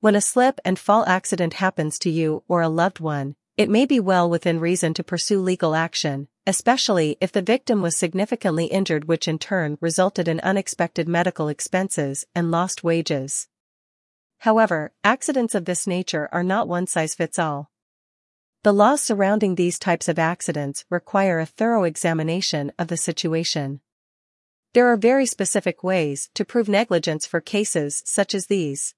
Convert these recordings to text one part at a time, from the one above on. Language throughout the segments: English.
When a slip and fall accident happens to you or a loved one, it may be well within reason to pursue legal action, especially if the victim was significantly injured which in turn resulted in unexpected medical expenses and lost wages. However, accidents of this nature are not one size fits all. The laws surrounding these types of accidents require a thorough examination of the situation. There are very specific ways to prove negligence for cases such as these.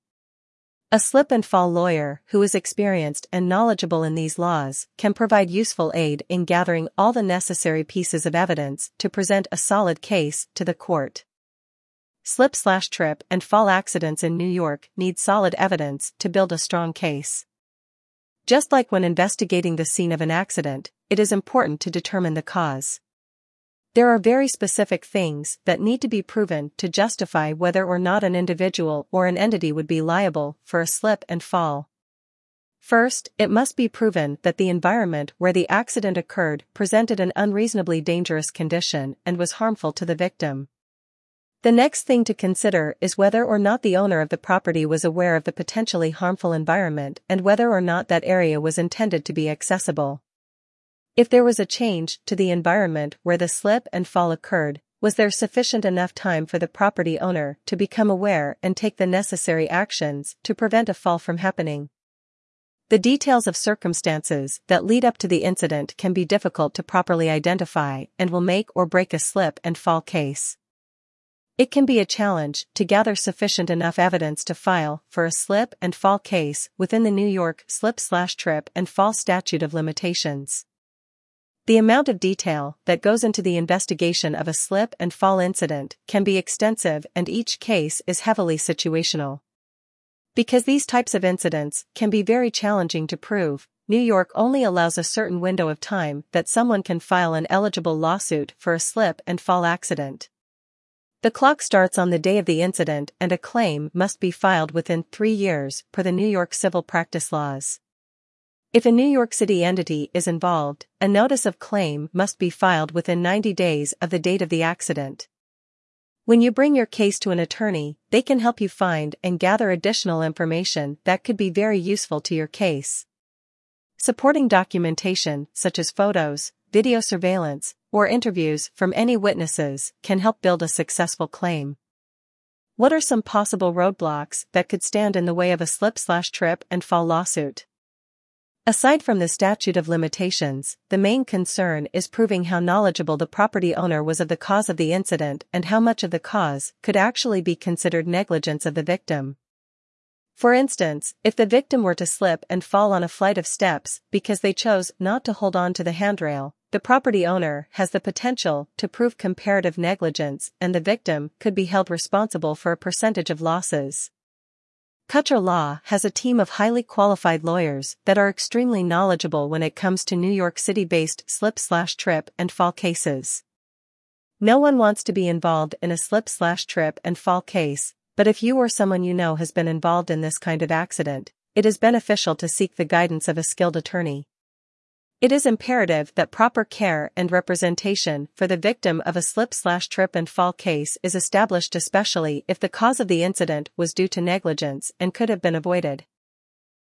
A slip and fall lawyer who is experienced and knowledgeable in these laws can provide useful aid in gathering all the necessary pieces of evidence to present a solid case to the court. Slip slash trip and fall accidents in New York need solid evidence to build a strong case. Just like when investigating the scene of an accident, it is important to determine the cause. There are very specific things that need to be proven to justify whether or not an individual or an entity would be liable for a slip and fall. First, it must be proven that the environment where the accident occurred presented an unreasonably dangerous condition and was harmful to the victim. The next thing to consider is whether or not the owner of the property was aware of the potentially harmful environment and whether or not that area was intended to be accessible. If there was a change to the environment where the slip and fall occurred, was there sufficient enough time for the property owner to become aware and take the necessary actions to prevent a fall from happening? The details of circumstances that lead up to the incident can be difficult to properly identify and will make or break a slip and fall case. It can be a challenge to gather sufficient enough evidence to file for a slip and fall case within the New York slip slash trip and fall statute of limitations. The amount of detail that goes into the investigation of a slip and fall incident can be extensive and each case is heavily situational. Because these types of incidents can be very challenging to prove, New York only allows a certain window of time that someone can file an eligible lawsuit for a slip and fall accident. The clock starts on the day of the incident and a claim must be filed within three years per the New York civil practice laws. If a New York City entity is involved, a notice of claim must be filed within 90 days of the date of the accident. When you bring your case to an attorney, they can help you find and gather additional information that could be very useful to your case. Supporting documentation, such as photos, video surveillance, or interviews from any witnesses, can help build a successful claim. What are some possible roadblocks that could stand in the way of a slip slash trip and fall lawsuit? Aside from the statute of limitations, the main concern is proving how knowledgeable the property owner was of the cause of the incident and how much of the cause could actually be considered negligence of the victim. For instance, if the victim were to slip and fall on a flight of steps because they chose not to hold on to the handrail, the property owner has the potential to prove comparative negligence and the victim could be held responsible for a percentage of losses. Kucher Law has a team of highly qualified lawyers that are extremely knowledgeable when it comes to New York City-based slip slash trip and fall cases. No one wants to be involved in a slip slash trip and fall case, but if you or someone you know has been involved in this kind of accident, it is beneficial to seek the guidance of a skilled attorney. It is imperative that proper care and representation for the victim of a slip slash trip and fall case is established especially if the cause of the incident was due to negligence and could have been avoided.